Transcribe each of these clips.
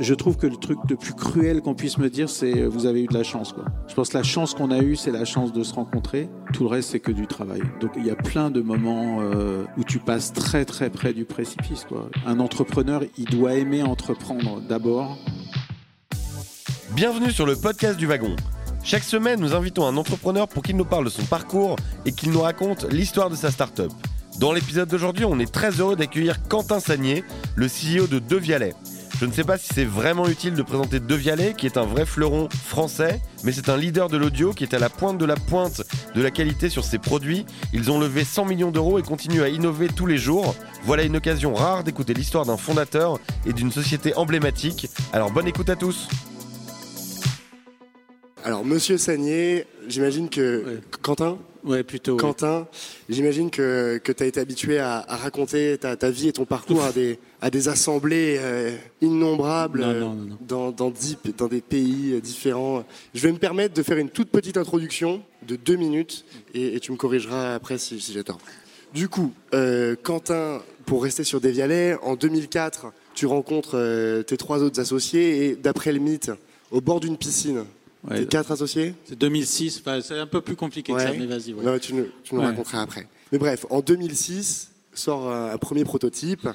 Je trouve que le truc le plus cruel qu'on puisse me dire, c'est euh, vous avez eu de la chance. Je pense que la chance qu'on a eue, c'est la chance de se rencontrer. Tout le reste, c'est que du travail. Donc il y a plein de moments euh, où tu passes très très près du précipice. Un entrepreneur, il doit aimer entreprendre d'abord. Bienvenue sur le podcast du wagon. Chaque semaine, nous invitons un entrepreneur pour qu'il nous parle de son parcours et qu'il nous raconte l'histoire de sa start-up. Dans l'épisode d'aujourd'hui, on est très heureux d'accueillir Quentin Sagnier, le CEO de Devialet. Je ne sais pas si c'est vraiment utile de présenter Devialet, qui est un vrai fleuron français, mais c'est un leader de l'audio qui est à la pointe de la pointe de la qualité sur ses produits. Ils ont levé 100 millions d'euros et continuent à innover tous les jours. Voilà une occasion rare d'écouter l'histoire d'un fondateur et d'une société emblématique. Alors bonne écoute à tous. Alors, Monsieur Sagnier, j'imagine que. Quentin, Ouais, plutôt. oui. Quentin, j'imagine que, que tu as été habitué à, à raconter ta, ta vie et ton parcours à des, à des assemblées euh, innombrables Non, non, non, non. Dans, dans, dix- dans des pays euh, différents. Je vais me permettre de faire une toute petite introduction de deux minutes et, et tu me corrigeras après si, si j'ai tort. Du coup, euh, Quentin, pour rester sur Devialet, en 2004, tu rencontres euh, tes trois autres associés et d'après le mythe, au bord d'une piscine, Ouais, tes quatre associés c'est 2006, enfin, c'est un peu plus compliqué que ça, mais vas-y. ouais. Non, tu nous, tu nous raconteras après. Mais bref, en 2006 sort un, un premier prototype.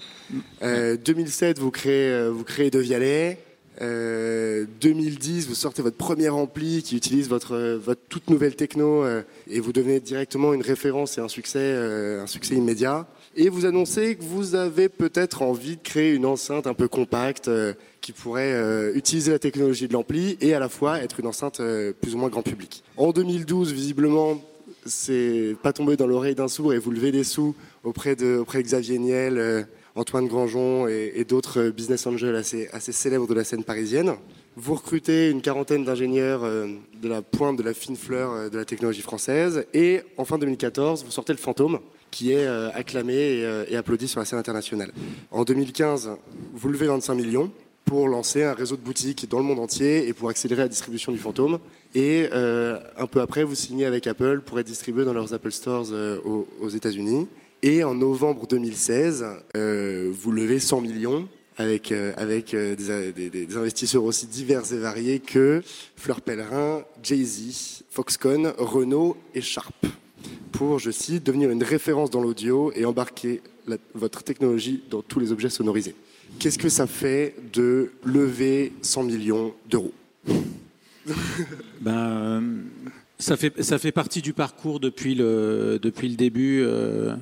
Euh, 2007, vous créez, euh, vous créez Devialet. Euh, 2010, vous sortez votre premier ampli qui utilise votre, euh, votre toute nouvelle techno euh, et vous devenez directement une référence et un succès, euh, un succès immédiat. Et vous annoncez que vous avez peut-être envie de créer une enceinte un peu compacte euh, qui pourrait euh, utiliser la technologie de l'ampli et à la fois être une enceinte euh, plus ou moins grand public. En 2012, visiblement, c'est pas tombé dans l'oreille d'un sourd et vous levez des sous auprès de, auprès Xavier Niel, Antoine Grangeon et, d'autres business angels assez, célèbres de la scène parisienne. Vous recrutez une quarantaine d'ingénieurs de la pointe de la fine fleur de la technologie française et en fin 2014, vous sortez le fantôme qui est euh, acclamé et, euh, et applaudi sur la scène internationale. En 2015, vous levez 25 millions pour lancer un réseau de boutiques dans le monde entier et pour accélérer la distribution du fantôme. Et euh, un peu après, vous signez avec Apple pour être distribué dans leurs Apple Stores aux, États-Unis. Et en novembre 2016, euh, vous levez 100 millions avec, avec des- des investisseurs aussi divers et variés que Fleur Pellerin, Jay-Z, Foxconn, Renault et Sharp pour, je cite, devenir une référence dans l'audio et embarquer votre technologie dans tous les objets sonorisés. Qu'est-ce que ça fait de lever 100 millions d'euros Ben, euh, ça, fait, ça fait partie du parcours depuis le, depuis le début. euh.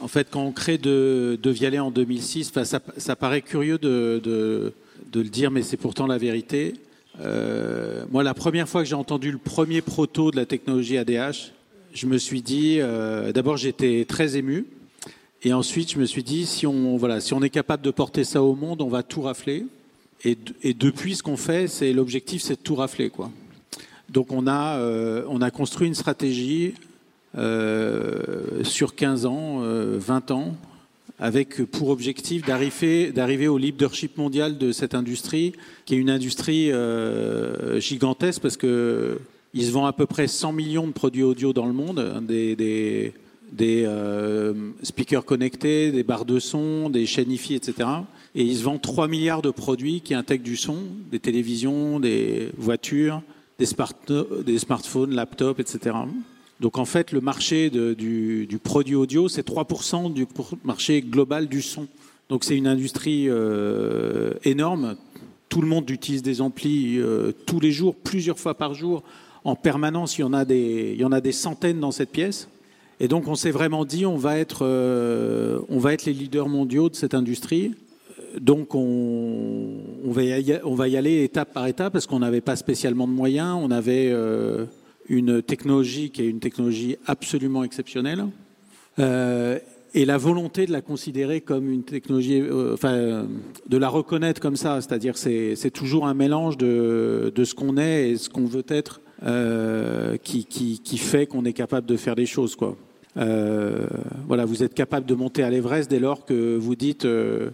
en fait, quand on crée de, de Vialet en 2006, enfin, ça, ça paraît curieux de, de, de le dire, mais c'est pourtant la vérité. Euh, moi, la première fois que j'ai entendu le premier proto de la technologie ADH, je me suis dit, euh, d'abord j'étais très ému, et ensuite je me suis dit, si on, voilà, si on est capable de porter ça au monde, on va tout rafler. Et, et depuis, ce qu'on fait, c'est l'objectif, c'est de tout rafler, quoi. Donc on a, euh, on a construit une stratégie euh, sur 15 ans, euh, 20 ans, avec pour objectif d'arriver, d'arriver au leadership mondial de cette industrie, qui est une industrie gigantesque parce que il se vend à peu près 100 millions de produits audio dans le monde, hein, des, euh, speakers connectés, des barres de son, des chaînes hi etc. Et il se vend 3 milliards de produits qui intègrent du son, des télévisions, des voitures, des, smart- des smartphones, laptops, etc. Donc en fait, le marché du, du produit audio, c'est 3% du marché global du son. Donc c'est une industrie euh, énorme. Tout le monde utilise des amplis euh, tous les jours, plusieurs fois par jour, en permanence. Il y en a des, il y en a des centaines dans cette pièce. Et donc on s'est vraiment dit, on va être, euh, on va être les leaders mondiaux de cette industrie. Donc on, va y, aller étape par étape parce qu'on n'avait pas spécialement de moyens. On avait euh, une technologie qui est une technologie absolument exceptionnelle. Euh, et la volonté de la considérer comme une technologie, enfin, de la reconnaître comme ça, c'est-à-dire c'est c'est toujours un mélange de ce qu'on est et ce qu'on veut être euh, qui, fait qu'on est capable de faire des choses, quoi. Euh, voilà, vous êtes capable de monter à l'Everest dès lors que vous dites, euh,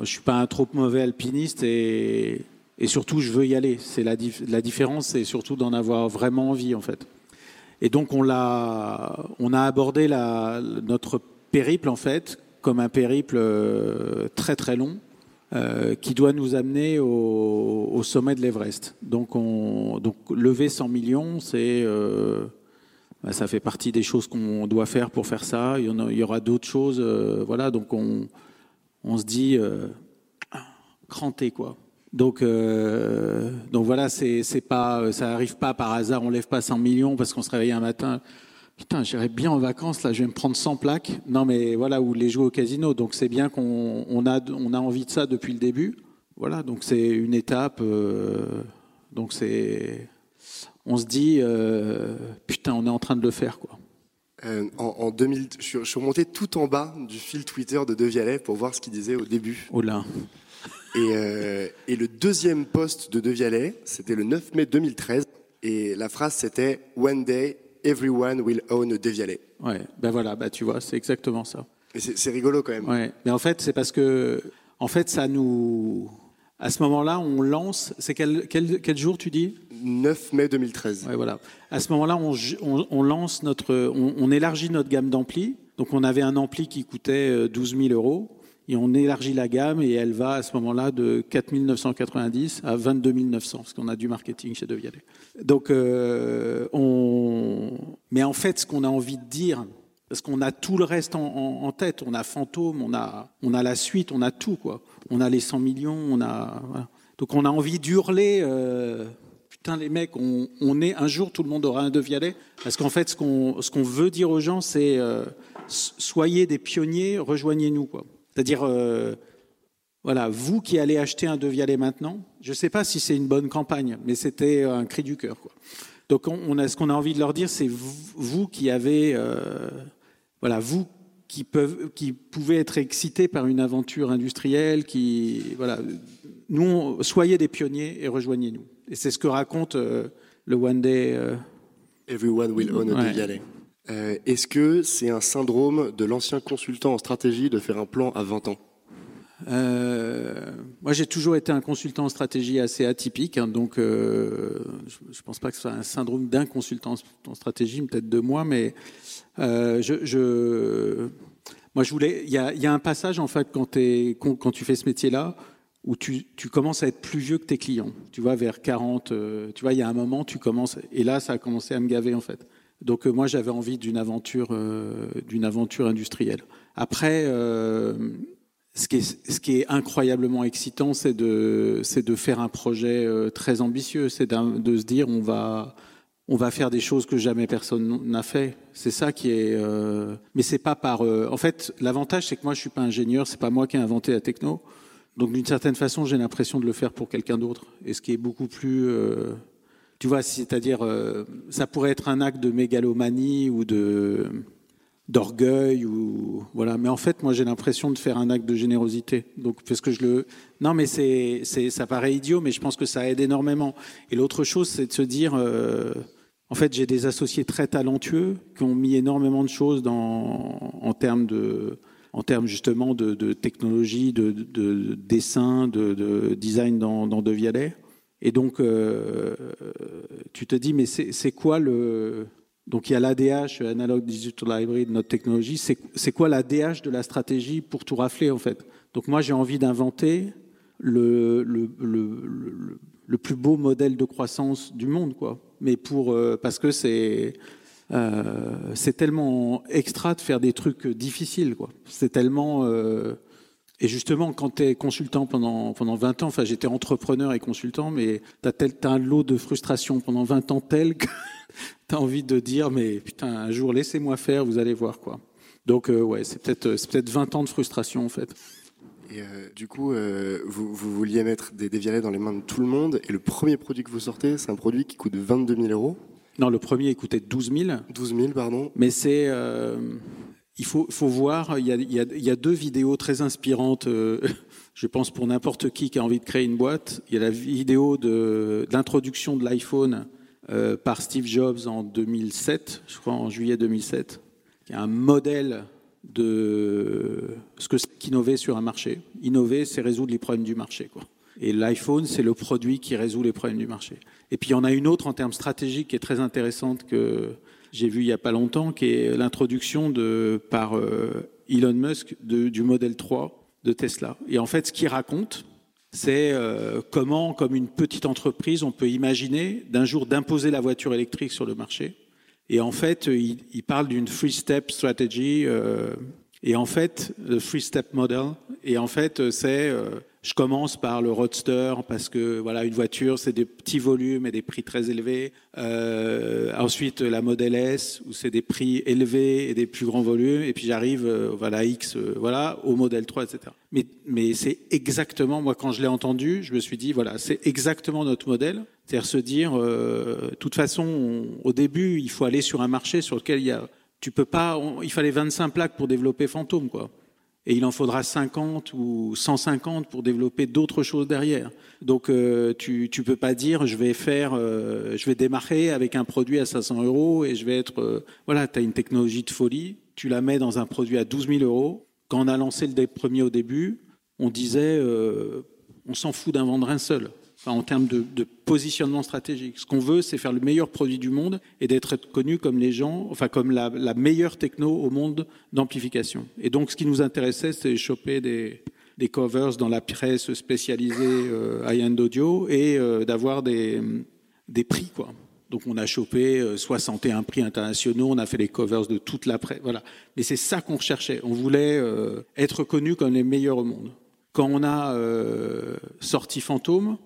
je suis pas un trop mauvais alpiniste et, surtout je veux y aller. C'est la, dif- la différence, c'est surtout d'en avoir vraiment envie, en fait. Et donc on l'a, on a abordé notre périple en fait comme un périple euh, très très long, qui doit nous amener au, sommet de l'Everest. Donc, on, donc lever 100 millions, c'est bah, ça fait partie des choses qu'on doit faire pour faire ça. Il y, aura d'autres choses, voilà. Donc on, on se dit cranté quoi. Donc, euh, donc voilà, c'est, pas, ça arrive pas par hasard. On lève pas 100 millions parce qu'on se réveille un matin. Putain, j'irai bien en vacances là. Je vais me prendre 100 plaques. Non, mais voilà, ou les jouer au casino. Donc c'est bien qu'on on a, on a envie de ça depuis le début. Voilà, donc c'est une étape. Euh, donc c'est, on se dit, euh, putain, on est en train de le faire quoi. Euh, en, en 2000, je suis, je suis remonté tout en bas du fil Twitter de Devialet pour voir ce qu'il disait au début. Oh là. Et, et, le deuxième poste de De Vialet, c'était le 9 mai 2013. Et la phrase, c'était One day, everyone will own a De Vialet. Ouais, ben voilà, bah tu vois, c'est exactement ça. C'est rigolo quand même. Ouais, mais en fait, c'est parce que, en fait, ça nous. À ce moment-là, on lance. C'est quel, quel, quel, jour tu dis? 9 mai 2013. Ouais, voilà. À ce moment-là, on, on, on, lance notre. On, on élargit notre gamme d'amplis. Donc, on avait un ampli qui coûtait 12 euh, 000 euros et on élargit la gamme et elle va à ce moment-là de 4 990 à 22 900 parce qu'on a du marketing chez Devialet. Donc, euh, mais en fait, ce qu'on a envie de dire, parce qu'on a tout le reste en, tête, on a Fantôme, on a, on a la suite, on a tout quoi. On a les 100 millions, on a. Donc, on a envie d'hurler. Euh, putain, les mecs, on, est un jour, tout le monde aura un Devialet. Parce qu'en fait, ce qu'on qu'on veut dire aux gens, c'est euh, soyez des pionniers, rejoignez-nous quoi. C'est-à-dire, euh, voilà, vous qui allez acheter un Devialet maintenant, je ne sais pas si c'est une bonne campagne, mais c'était un cri du cœur. Quoi. Donc, on, on, a, ce qu'on a envie de leur dire, c'est vous, vous, qui avez, euh, voilà, vous qui, peuvent, qui pouvez être excités par une aventure industrielle, qui, voilà, nous, soyez des pionniers et rejoignez-nous. Et c'est ce que raconte euh, le One Day. Euh, Everyone will own a ouais. Devialet. Euh, Est-ce que c'est un syndrome de l'ancien consultant en stratégie de faire un plan à 20 ans? Euh, moi, j'ai toujours été un consultant en stratégie assez atypique, hein, donc euh, je ne pense pas que ce soit un syndrome d'un consultant en stratégie, peut-être de moi, mais je, moi, je voulais. Il y a, un passage en fait quand, tu fais ce métier-là où tu, tu, commences à être plus vieux que tes clients. Tu vois, vers 40, euh, tu vois, il y a un moment, tu commences, et là, ça a commencé à me gaver en fait. Donc euh, moi j'avais envie d'une aventure, euh, d'une aventure industrielle. Après, euh, ce, qui est, ce qui est incroyablement excitant, c'est de, de faire un projet très ambitieux, c'est de se dire on va, on va faire des choses que jamais personne n'a fait. C'est ça qui est. Mais c'est pas par. en fait, l'avantage c'est que moi je suis pas ingénieur, c'est pas moi qui ai inventé la techno. Donc d'une certaine façon, j'ai l'impression de le faire pour quelqu'un d'autre, et ce qui est beaucoup plus tu vois, c'est-à-dire, euh, ça pourrait être un acte de mégalomanie ou de d'orgueil ou voilà. Mais en fait, moi, j'ai l'impression de faire un acte de générosité. Donc, parce que je le, non, mais c'est, ça paraît idiot, mais je pense que ça aide énormément. Et l'autre chose, c'est de se dire, euh, en fait, j'ai des associés très talentueux qui ont mis énormément de choses en termes de, en termes justement de, technologie, de, de, de dessin, de, de, design dans, dans. Et donc, euh, tu te dis, mais c'est quoi le. Donc, il y a l'ADH, Analog Digital Hybrid, notre technologie. C'est quoi l'ADH de la stratégie pour tout rafler, en fait? Donc, moi, j'ai envie d'inventer le, le, le, le, plus beau modèle de croissance du monde, quoi. Mais pour. Euh, parce que c'est. Euh, c'est tellement extra de faire des trucs difficiles, quoi. C'est tellement. Euh, et justement, quand tu es consultant pendant, pendant 20 ans, enfin j'étais entrepreneur et consultant, mais tu as, as, un lot de frustration pendant 20 ans tel que tu as envie de dire, mais putain, un jour, laissez-moi faire, vous allez voir quoi. Donc euh, ouais, c'est peut-être peut, -être, 20 ans de frustration en fait. Et euh, du coup, euh, vous, vous, vouliez mettre des dévialets dans les mains de tout le monde, et le premier produit que vous sortez, c'est un produit qui coûte 22 000 euros? Non, le premier il coûtait 12 000. 12 000, pardon. Mais c'est... Il faut, voir, il y, a, il, y a, il y, a, deux vidéos très inspirantes, euh, je pense pour n'importe qui qui a envie de créer une boîte. Il y a la vidéo de, de l'introduction de l'iPhone euh, par Steve Jobs en 2007, je crois en juillet 2007, qui est un modèle de ce que c'est qu'innover sur un marché. Innover, c'est résoudre les problèmes du marché. Quoi. Et l'iPhone, c'est le produit qui résout les problèmes du marché. Et puis il y en a une autre en termes stratégiques qui est très intéressante que j'ai vu il n'y a pas longtemps, qui est l'introduction par euh, Elon Musk du modèle 3. de Tesla. Et en fait, ce qu'il raconte, c'est euh, comment, comme une petite entreprise, on peut imaginer d'un jour d'imposer la voiture électrique sur le marché. Et en fait, il, il parle d'une three-step strategy. Euh, et en fait, le three-step model. Et en fait, c'est euh, je commence par le Roadster parce que voilà, une voiture, c'est des petits volumes et des prix très élevés. Euh, ensuite, la Model S où c'est des prix élevés et des plus grands volumes. Et puis j'arrive, euh, voilà X, euh, voilà, au Model 3, etc. Mais, c'est exactement, moi quand je l'ai entendu, je me suis dit voilà, c'est exactement notre modèle. C'est-à-dire se dire, de toute façon, on, au début, il faut aller sur un marché sur lequel il y a, tu peux pas, il fallait 25 plaques pour développer Phantom, quoi et il en faudra 50 ou 150 pour développer d'autres choses derrière. Donc euh, tu tu peux pas dire je vais faire euh, je vais démarrer avec un produit à 500 euros et je vais être euh, voilà tu as une technologie de folie tu la mets dans un produit à 12 000 euros quand on a lancé le premier au début on disait on s'en fout d'un vendre un seul en termes de, positionnement stratégique. Ce qu'on veut, c'est faire le meilleur produit du monde et d'être connu comme les gens, enfin comme la, meilleure techno au monde d'amplification. Et donc, ce qui nous intéressait, c'est choper des, covers dans la presse spécialisée euh, high-end audio et euh, d'avoir des, prix, quoi. Donc on a chopé 61 euh, prix internationaux, on a fait les covers de toute la presse, voilà. Mais c'est ça qu'on recherchait. On voulait euh, être connu comme les meilleurs au monde. Quand on a sorti Fantôme,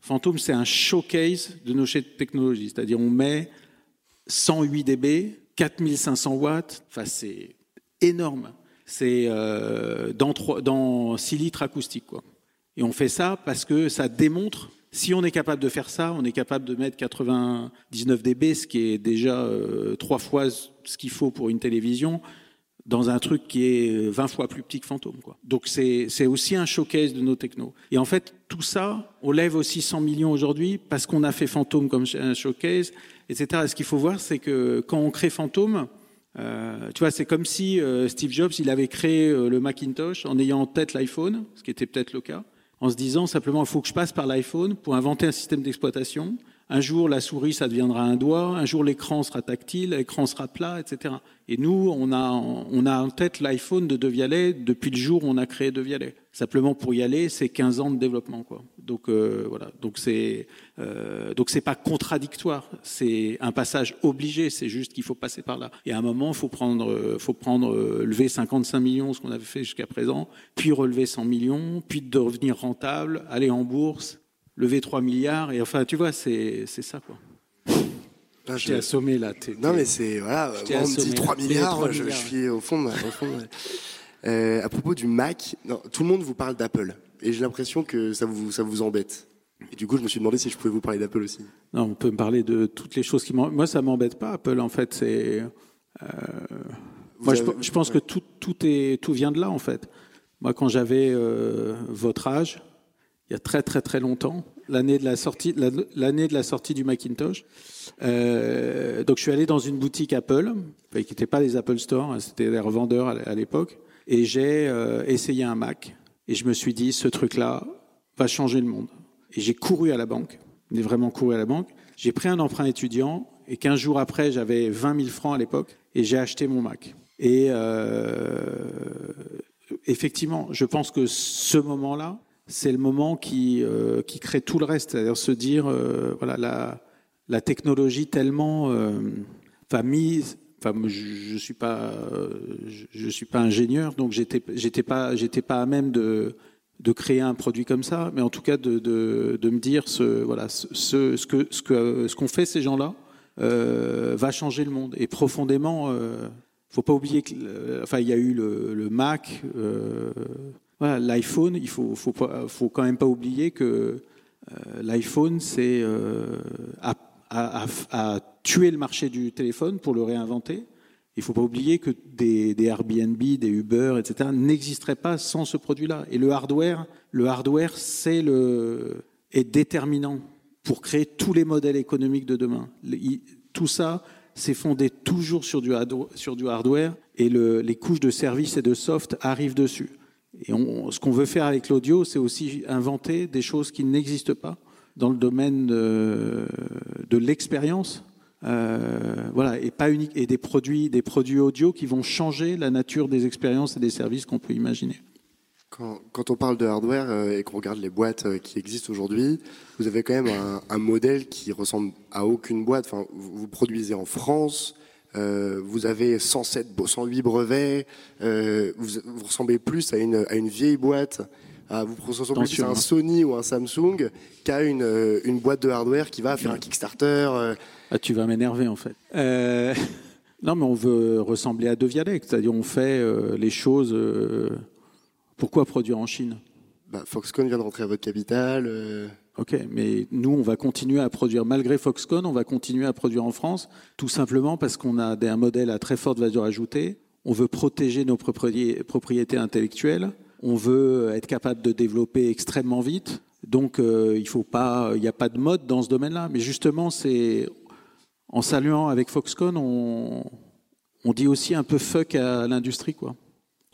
Phantom, c'est un showcase de nos technologies. C'est-à-dire, on met 108 dB, 4500 watts. Enfin, c'est énorme. C'est euh, dans, dans 6 litres acoustiques, quoi. Et on fait ça parce que ça démontre, si on est capable de faire ça, on est capable de mettre 99 dB, ce qui est déjà euh, trois fois ce qu'il faut pour une télévision dans un truc qui est 20 fois plus petit que Fantôme. Quoi. Donc c'est aussi un showcase de nos technos. Et en fait, tout ça, on lève aussi 100 millions aujourd'hui parce qu'on a fait Fantôme comme un showcase, etc. Et ce qu'il faut voir, c'est que quand on crée Fantôme, euh, tu vois, c'est comme si euh, Steve Jobs, il avait créé euh, le Macintosh en ayant en tête l'iPhone, ce qui était peut-être le cas, en se disant simplement, il faut que je passe par l'iPhone pour inventer un système d'exploitation. Un jour, la souris, ça deviendra un doigt. Un jour, l'écran sera tactile, l'écran sera plat, etc. Et nous, on a, en tête l'iPhone de De Vialet depuis le jour où on a créé De Vialet. Simplement pour y aller, c'est 15 ans de développement, quoi. Donc euh, voilà. Donc c'est euh, donc c'est pas contradictoire. C'est un passage obligé. C'est juste qu'il faut passer par là. Et à un moment, faut prendre, faut prendre euh, lever 55 millions, ce qu'on avait fait jusqu'à présent, puis relever 100 millions, puis devenir rentable, aller en bourse, lever 3 milliards. Et enfin, tu vois, c'est ça, quoi. Ah, je t'ai assommé là. Non, mais c'est. Voilà, moi, on me dit 3 milliards, 3 je, milliards. je, suis au fond. Au fond euh, à propos du Mac, non, tout le monde vous parle d'Apple. Et j'ai l'impression que ça vous, ça vous embête. Et du coup, je me suis demandé si je pouvais vous parler d'Apple aussi. Non, on peut me parler de toutes les choses qui m'embêtent. Moi, ça m'embête pas, Apple, en fait. C'est. Euh... Moi, avez... je, je, pense ouais. que tout, tout, est, tout vient de là, en fait. Moi, quand j'avais euh, votre âge, il y a très, très, très longtemps, l'année de la sortie, l'année de la sortie du Macintosh. Euh, donc je suis allé dans une boutique Apple, qui n'était pas les Apple Store, hein, c'était des revendeurs à l'époque, et j'ai euh, essayé un Mac. Et je me suis dit, ce truc-là va changer le monde. Et j'ai couru à la banque, j'ai vraiment couru à la banque. J'ai pris un emprunt étudiant, et 15 jours après, j'avais 20 000 francs à l'époque, et j'ai acheté mon Mac. Et euh, effectivement, je pense que ce moment-là, c'est le moment qui, euh, qui crée tout le reste, c'est-à-dire se dire, euh, voilà, la, la technologie tellement euh, mise. Enfin, je, je suis pas, je, suis pas ingénieur, donc j'étais, j'étais pas, j'étais pas à même de, de créer un produit comme ça, mais en tout cas de, de, de me dire ce, voilà, ce, ce que, ce que, ce qu'ont fait ces gens-là va changer le monde et profondément. Euh, faut pas oublier que, enfin, il y a eu le Mac. L'iPhone, il faut, faut, quand même pas oublier que euh, l'iPhone, c'est euh, a, le marché du téléphone pour le réinventer. Il faut pas oublier que des, Airbnb, des Uber, etc., n'existeraient pas sans ce produit-là. Et le hardware, le hardware, c'est le est déterminant pour créer tous les modèles économiques de demain. Tout ça, c'est fondé toujours sur du, hardware et le, les couches de services et de soft arrivent dessus. Et ce qu'on veut faire avec l'audio, c'est aussi inventer des choses qui n'existent pas dans le domaine de, de l'expérience. Euh, voilà, et pas unique, et des produits, des produits audio qui vont changer la nature des expériences et des services qu'on peut imaginer. Quand, on parle de hardware euh, et qu'on regarde les boîtes euh, qui existent aujourd'hui, vous avez quand même un, modèle qui ressemble à aucune boîte. Enfin, vous, produisez en France, euh, vous avez 107, 108 brevets, vous, ressemblez plus à une, à une vieille boîte, à, vous ressemblez plus à un hein. Sony ou un Samsung qu'à une, une boîte de hardware qui va faire un Kickstarter. Ah, tu vas m'énerver en fait. non, mais on veut ressembler à deux c'est-à-dire on fait les choses pourquoi produire en Chine? Bah, Foxconn vient de rentrer à votre capitale. Euh. Ok, mais nous, on va continuer à produire, malgré Foxconn, on va continuer à produire en France, tout simplement parce qu'on a un modèle à très forte valeur ajoutée. On veut protéger nos propriétés intellectuelles. On veut être capable de développer extrêmement vite. Donc, euh, il faut pas, il n'y a pas de mode dans ce domaine-là. Mais justement, en saluant avec Foxconn, on, dit aussi un peu fuck à l'industrie, quoi,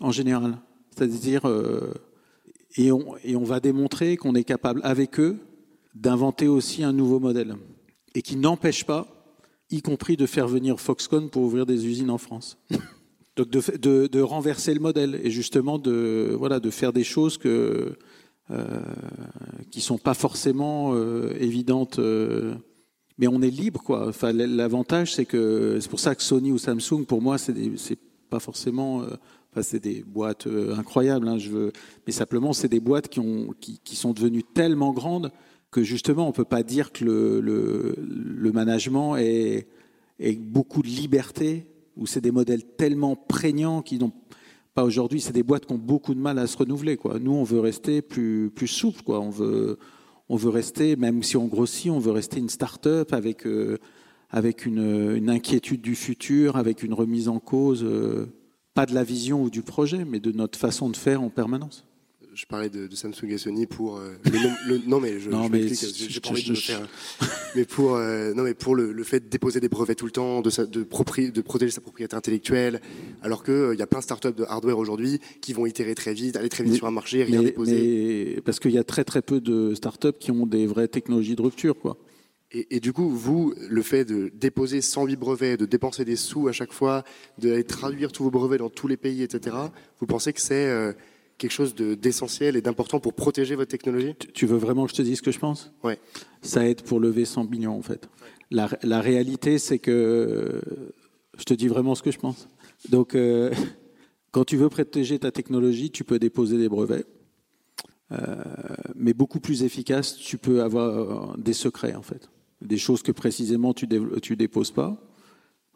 en général. C'est-à-dire, euh, et on va démontrer qu'on est capable avec eux d'inventer aussi un nouveau modèle et qui n'empêche pas, y compris de faire venir Foxconn pour ouvrir des usines en France. Donc de, renverser le modèle et justement de, voilà, de faire des choses que, euh, qui sont pas forcément euh, évidentes. Euh, mais on est libre, quoi. Enfin, l'avantage, c'est que c'est pour ça que Sony ou Samsung, pour moi, c'est pas forcément euh, c'est des boîtes incroyables, hein, mais simplement, c'est des boîtes qui, ont, qui, sont devenues tellement grandes que justement, on ne peut pas dire que le, le, management est, beaucoup de liberté, ou c'est des modèles tellement prégnants qui n'ont pas aujourd'hui. C'est des boîtes qui ont beaucoup de mal à se renouveler. Quoi. Nous, on veut rester plus, plus souple. Quoi. On, veut, rester, même si on grossit, on veut rester une start-up avec, euh, avec une, une, inquiétude du futur, avec une remise en cause. Euh, pas de la vision ou du projet, mais de notre façon de faire en permanence. Je parlais de, Samsung et Sony pour euh, le, non mais je, non, mais j'ai pas envie de me faire mais pour euh, non mais pour le, fait de déposer des brevets tout le temps de de, de protéger sa propriété intellectuelle alors que euh, il y a plein de startups de hardware aujourd'hui qui vont itérer très vite aller très vite sur un marché rien déposer parce qu'il y a très très peu de startups qui ont des vraies technologies de rupture quoi et, du coup, vous, le fait de déposer 108 brevets, de dépenser des sous à chaque fois, de traduire tous vos brevets dans tous les pays, etc., vous pensez que c'est quelque chose d'essentiel et d'important pour protéger votre technologie? Tu veux vraiment que je te dise ce que je pense? Oui. Ça aide pour lever 100 millions, en fait. La, réalité, c'est que je te dis vraiment ce que je pense. Donc, euh, quand tu veux protéger ta technologie, tu peux déposer des brevets. Euh, mais beaucoup plus efficace, tu peux avoir des secrets, en fait des choses que précisément tu ne déposes pas.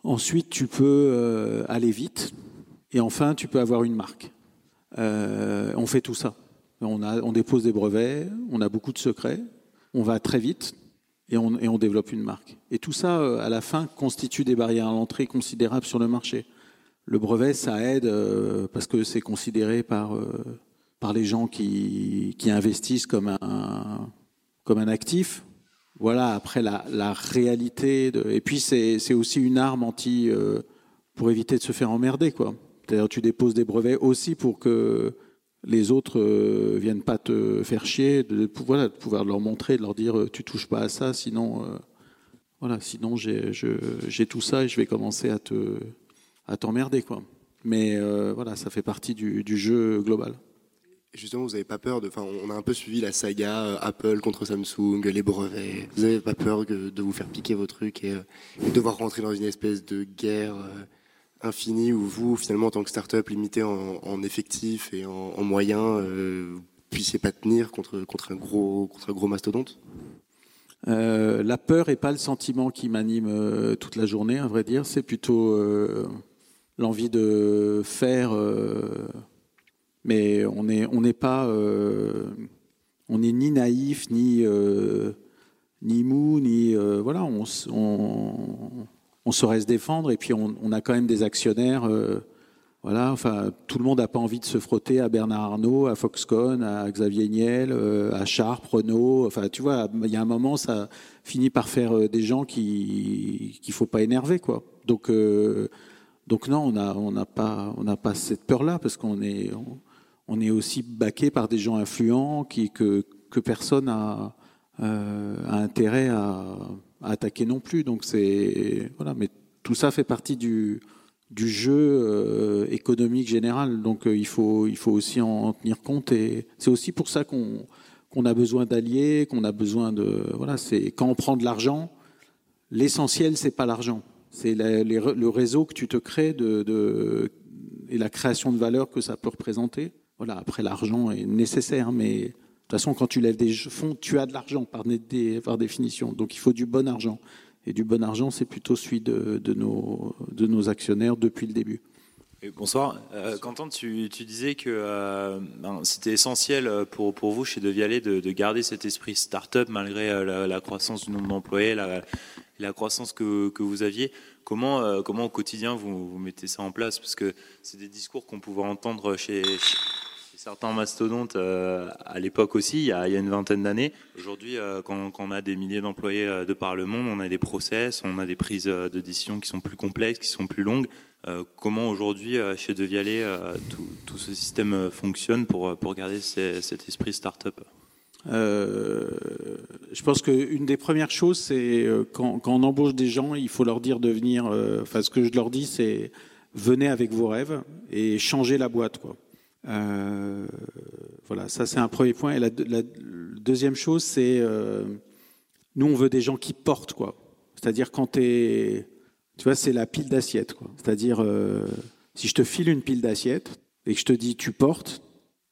Ensuite, tu peux euh, aller vite. Et enfin, tu peux avoir une marque. Euh, on fait tout ça. On, dépose des brevets, on a beaucoup de secrets, on va très vite et on, développe une marque. Et tout ça, euh, à la fin, constitue des barrières à l'entrée considérables sur le marché. Le brevet, ça aide parce que c'est considéré par, par les gens qui, qui investissent comme un, comme un actif voilà, après la, réalité. De... Et puis c'est aussi une arme anti euh, pour éviter de se faire emmerder, quoi. Tu déposes des brevets aussi pour que les autres euh, viennent pas te faire chier, de, pouvoir leur montrer, de leur dire euh, tu touches pas à ça, sinon voilà, sinon j'ai tout ça et je vais commencer à te à t'emmerder, quoi. Mais voilà, ça fait partie du jeu global justement, vous n'avez pas peur de. Enfin, on a un peu suivi la saga euh, Apple contre Samsung, les brevets. Vous n'avez pas peur de vous faire piquer vos trucs et, euh, de devoir rentrer dans une espèce de guerre euh, infinie où vous, finalement, en tant que start-up limité en, effectifs et en, moyens, vous puissiez pas tenir contre, contre, un, gros, contre un gros mastodonte? La peur n'est pas le sentiment qui m'anime toute la journée, à vrai dire. C'est plutôt l'envie de faire mais on n'est on n'est pas, euh, on n'est ni naïf ni euh, ni mou ni euh, voilà, on, on, saurait se défendre et puis on, a quand même des actionnaires. voilà, enfin, tout le monde n'a pas envie de se frotter à Bernard Arnault, à Foxconn, à Xavier Niel, à Sharp, Renault. Enfin, tu vois, il y a un moment, ça finit par faire des gens qui qu'il faut pas énerver, quoi. Donc, donc non, on n'a pas pas cette peur-là parce qu'on est on est aussi baqué par des gens influents qui, que, personne euh, a intérêt à, attaquer non plus. Donc c'est voilà, mais tout ça fait partie du, du jeu économique général. Donc il, faut, il faut aussi en, tenir compte. Et c'est aussi pour ça qu'on qu'on a besoin d'alliés, qu'on a besoin de. Voilà, c'est quand on prend de l'argent, l'essentiel, c'est pas l'argent. C'est le réseau que tu te crées de, de, et la création de valeur que ça peut représenter. Voilà, après, l'argent est nécessaire, mais toute façon, quand tu lèves des fonds, tu as de l'argent par, définition. Donc il faut du bon argent. Et du bon argent, c'est plutôt celui de, de, nos, de actionnaires depuis le début. bonsoir. Euh, Quentin, tu, disais que euh, ben, c'était essentiel pour, pour vous chez Devialet de, de garder cet esprit start-up malgré euh, la, croissance du nombre d'employés, la, croissance que, vous aviez. Comment, euh, comment au quotidien vous, mettez ça en place? Parce que c'est des discours qu'on pouvait entendre chez certains mastodontes euh, à l'époque aussi, il y, a, une vingtaine d'années. Aujourd'hui, euh, quand, on a des milliers d'employés euh, de par le monde, on a des process, on a des prises de décisions qui sont plus complexes, qui sont plus longues. Comment aujourd'hui, chez Devialet, tout, tout, ce système fonctionne pour, pour garder cet esprit start-up? Je pense qu'une des premières choses, c'est quand, quand, on embauche des gens, il faut leur dire de venir. Enfin, ce que je leur dis, c'est venez avec vos rêves et changez la boîte. Quoi. Euh, voilà, ça c'est un premier point. Et la, deuxième chose, c'est euh, nous, on veut des gens qui portent. quoi. C'est-à-dire quand es. Tu vois, c'est la pile d'assiettes. C'est-à-dire, euh, si je te file une pile d'assiettes et que je te dis tu portes,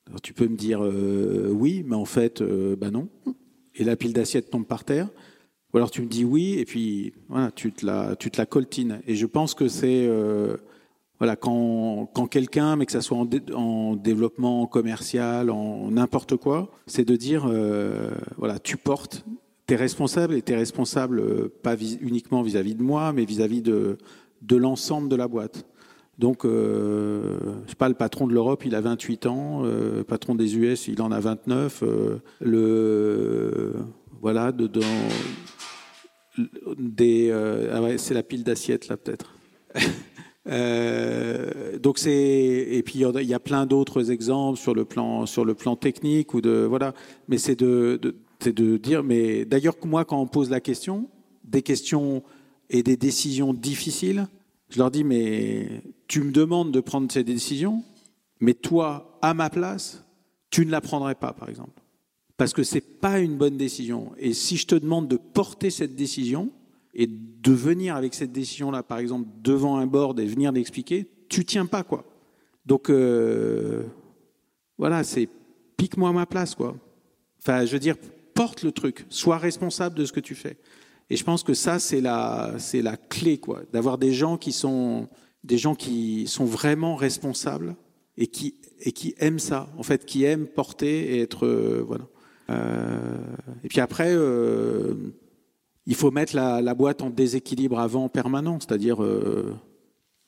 alors tu peux me dire oui, mais en fait, bah non. Et la pile d'assiettes tombe par terre. Ou alors tu me dis oui, et puis voilà, tu te la, tu te la coltines. Et je pense que c'est voilà quand, quelqu'un, mais que ça soit en, dé, en développement commercial, en n'importe quoi, c'est de dire euh, voilà, tu portes, tu es responsable et tu es responsable euh, pas uniquement vis-à-vis -vis de moi, mais vis-à-vis -vis de, l'ensemble de la boîte. Donc, euh, je sais pas, le patron de l'Europe, il a 28 ans, euh, le patron des US, il en a 29. Euh, le voilà, dedans euh, ah c'est la pile d'assiettes là peut-être. Euh, donc c'est et puis il y a plein d'autres exemples sur le plan sur le plan technique ou de voilà, mais c'est de, de de dire mais d'ailleurs moi quand on pose la question, des questions et des décisions difficiles, je leur dis mais tu me demandes de prendre ces décisions, mais toi, à ma place, tu ne la prendrais pas, par exemple. Parce que c'est pas une bonne décision. Et si je te demande de porter cette décision et de venir avec cette décision-là, par exemple, devant un board et venir l'expliquer, tu tiens pas, quoi. Donc, euh, voilà, c'est pique-moi ma place, quoi. Enfin, je veux dire, porte le truc, sois responsable de ce que tu fais. Et je pense que ça, c'est la, c'est la clé, quoi, d'avoir des gens qui sont, des gens qui sont vraiment responsables et qui, et qui aiment ça, en fait, qui aiment porter et être. Euh, voilà. Euh, et puis après, il faut mettre la, boîte en déséquilibre avant permanent, c'est-à-dire. Euh,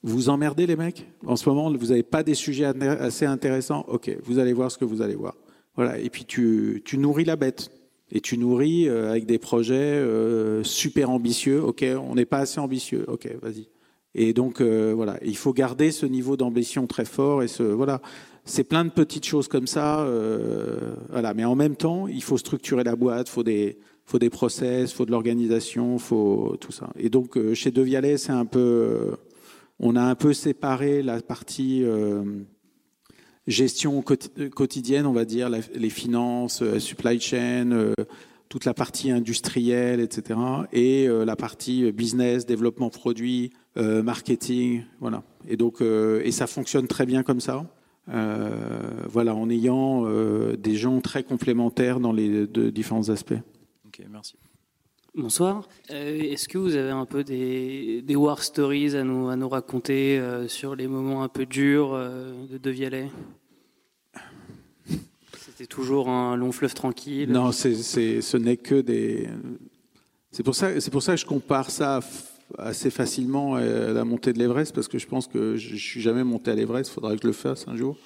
vous emmerdez les mecs? En ce moment, vous n'avez pas des sujets assez intéressants Ok, vous allez voir ce que vous allez voir. Voilà. Et puis tu, nourris la bête. Et tu nourris euh, avec des projets euh, super ambitieux. Ok, on n'est pas assez ambitieux. Ok, vas-y. Et donc voilà, il faut garder ce niveau d'ambition très fort et ce voilà, c'est plein de petites choses comme ça. Voilà, mais en même temps, il faut structurer la boîte, faut des faut des process, faut de l'organisation, faut tout ça. Et donc euh, chez Devialet, c'est un peu, euh, on a un peu séparé la partie euh, gestion quotidienne, on va dire, les finances, supply chain toute la partie industrielle, etc., et la partie business, développement produit, marketing, voilà. Et donc, et ça fonctionne très bien comme ça. voilà, en ayant des gens très complémentaires dans les deux différents aspects. Ok, merci. Bonsoir. Euh, Est-ce que vous avez un peu des, des, war stories à nous, à nous raconter euh, sur les moments un peu durs euh, de De Vialet? C'était toujours un long fleuve tranquille Non, c est, c est, ce n'est que des. C'est pour, ça, pour ça que je compare ça assez facilement à la montée de l'Everest, parce que je pense que je ne suis jamais monté à l'Everest, il faudra que je le fasse un jour,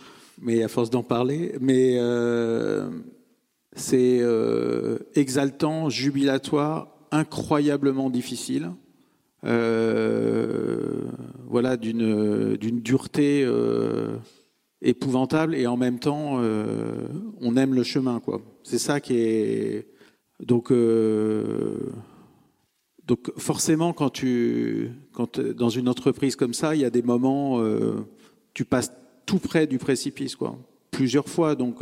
mais à force d'en parler. Mais euh, c'est euh, exaltant, jubilatoire, incroyablement difficile. Euh, voilà, d'une dureté euh, épouvantable et en même temps, on aime le chemin. C'est ça qui est. Donc, donc forcément, quand tu, quand dans une entreprise comme ça, il y a des moments, tu passes tout près du précipice, quoi, plusieurs fois. Donc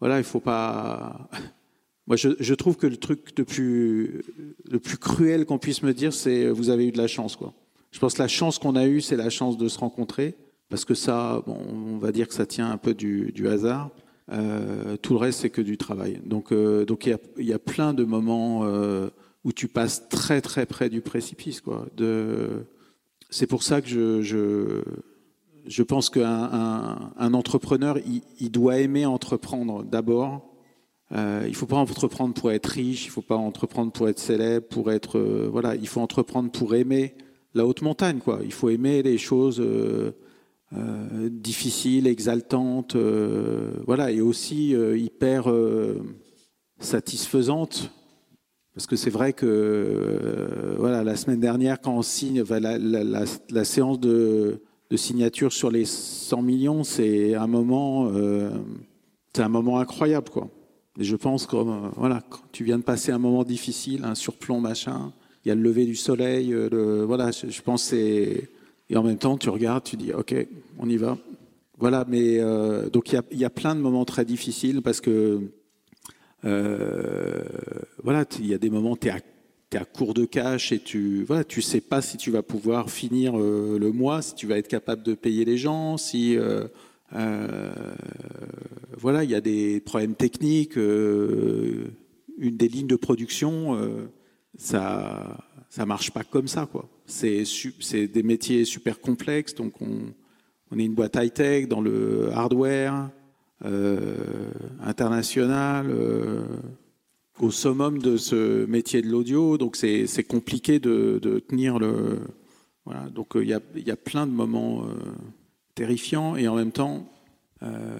voilà, il faut pas. Moi, je, trouve que le truc le plus, cruel qu'on puisse me dire, c'est vous avez eu de la chance, quoi. Je pense que la chance qu'on a eue, c'est la chance de se rencontrer, parce que ça, bon, on va dire que ça tient un peu du, hasard. Euh, tout le reste, c'est que du travail. Donc, euh, donc il y a, plein de moments euh, où tu passes très très près du précipice. Quoi. C'est pour ça que je, je pense qu'un un, un, entrepreneur, il, doit aimer entreprendre d'abord. Euh, il faut pas entreprendre pour être riche, il faut pas entreprendre pour être célèbre, pour être euh, voilà. Il faut entreprendre pour aimer la haute montagne, quoi. Il faut aimer les choses euh, difficiles, exaltantes, voilà, et aussi hyper satisfaisantes parce que c'est vrai que voilà, la semaine dernière, quand on signe la séance de, de, signature sur les 100 millions, c'est un moment, euh, c'est un moment incroyable, quoi. Et je pense que euh, voilà, tu viens de passer un moment difficile, un surplomb machin, il y a le lever du soleil, le, voilà, je, pense et en même temps tu regardes, tu dis ok, on y va. Voilà, mais euh, donc il y a, y a plein de moments très difficiles parce que euh, voilà, il y a des moments tu es à, es à court de cash et tu voilà, tu sais pas si tu vas pouvoir finir euh, le mois, si tu vas être capable de payer les gens, si euh, voilà, il y a des problèmes techniques, une des lignes de production, ça ça marche pas comme ça. C'est des métiers super complexes, donc on on est une boîte high tech dans le hardware euh, international, euh, au summum de ce métier de l'audio. Donc c'est compliqué de, de, tenir le. Voilà. Donc il y, a, y, a, plein de moments euh, terrifiants et en même temps, euh,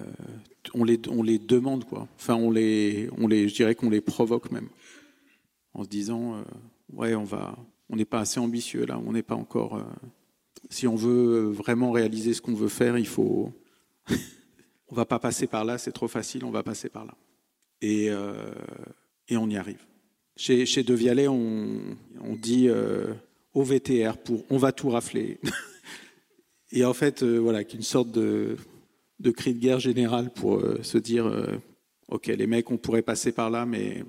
on, les, on les demande quoi. Enfin, on les, on les, je dirais qu'on les provoque même, en se disant, euh, ouais, on va, on n'est pas assez ambitieux là, on n'est pas encore. si on veut vraiment réaliser ce qu'on veut faire, il faut on va pas passer par là, c'est trop facile, on va passer par là. Et, euh, et on y arrive. Chez, chez on, dit euh, au VTR pour on va tout rafler. et en fait, euh, voilà, qu'une sorte de, de cri de guerre général pour euh, se dire euh, ok, les mecs, on pourrait passer par là, mais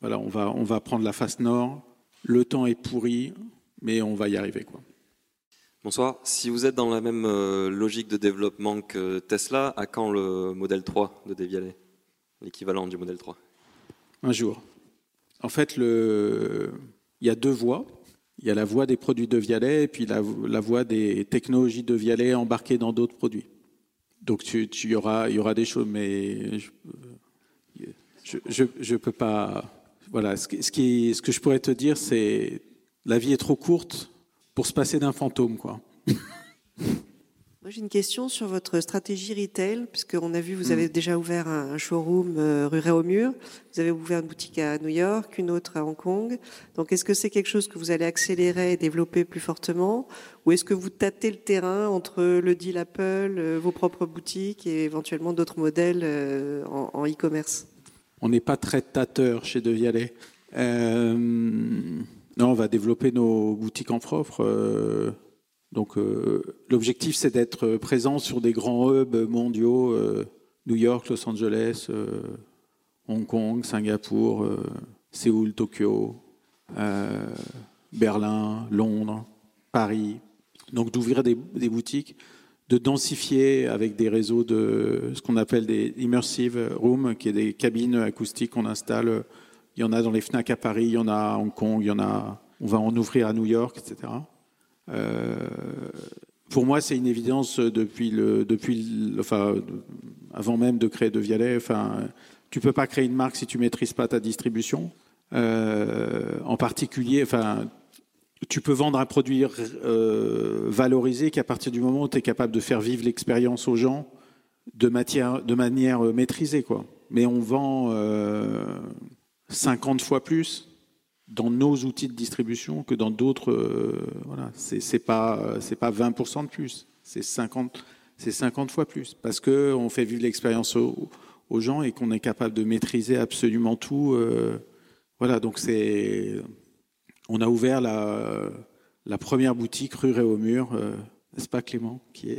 voilà, on va, on va prendre la face nord. Le temps est pourri, mais on va y arriver, quoi. Bonsoir. Si vous êtes dans la même euh, logique de développement que Tesla, à quand le modèle 3 de Devialet L'équivalent du modèle 3 Un jour. En fait, il y a deux voies. Il y a la voie des produits de Vialet et puis la, la voie des technologies de Vialet embarquées dans d'autres produits. Donc tu, tu, y, aura, il y aura des choses, mais je ne peux pas. Voilà, ce, ce que je pourrais te dire, c'est la vie est trop courte pour se passer d'un fantôme, quoi. Moi, j'ai une question sur votre stratégie retail, puisqu'on a vu, vous avez déjà ouvert un showroom euh, rue Réaumur, vous avez ouvert une boutique à New York, une autre à Hong Kong. Donc, est-ce que c'est quelque chose que vous allez accélérer et développer plus fortement, ou est-ce que vous tâtez le terrain entre le deal Apple, euh, vos propres boutiques et éventuellement d'autres modèles euh, en e-commerce? On n'est pas très tâteur chez De Vialet. Euh... Non, on va développer nos boutiques en propre. Euh, donc, euh, l'objectif, c'est d'être présent sur des grands hubs mondiaux euh, New York, Los Angeles, euh, Hong Kong, Singapour, euh, Séoul, Tokyo, euh, Berlin, Londres, Paris. Donc, d'ouvrir des, des, boutiques, de densifier avec des réseaux de ce qu'on appelle des immersive rooms, qui est des cabines acoustiques qu'on installe il y en a dans les FNAC à Paris, il y en a à Hong Kong, il y en a, on va en ouvrir à New York, etc. Euh, pour moi, c'est une évidence depuis le, depuis enfin, avant même de créer De Vialet. Enfin, tu peux pas créer une marque si tu maîtrises pas ta distribution. Euh, en particulier, enfin, tu peux vendre un produit euh, valorisé qu'à partir du moment où tu es capable de faire vivre l'expérience aux gens de, manière maîtrisée, quoi. Mais on vend. Euh, 50 fois plus dans nos outils de distribution que dans d'autres. Euh, voilà, c'est pas c'est pas 20% de plus, c'est 50 c'est 50 fois plus parce que on fait vivre l'expérience aux, gens et qu'on est capable de maîtriser absolument tout. Euh, voilà, donc c'est on a ouvert la, première boutique rue Réaumur, euh, n'est-ce pas Clément, qui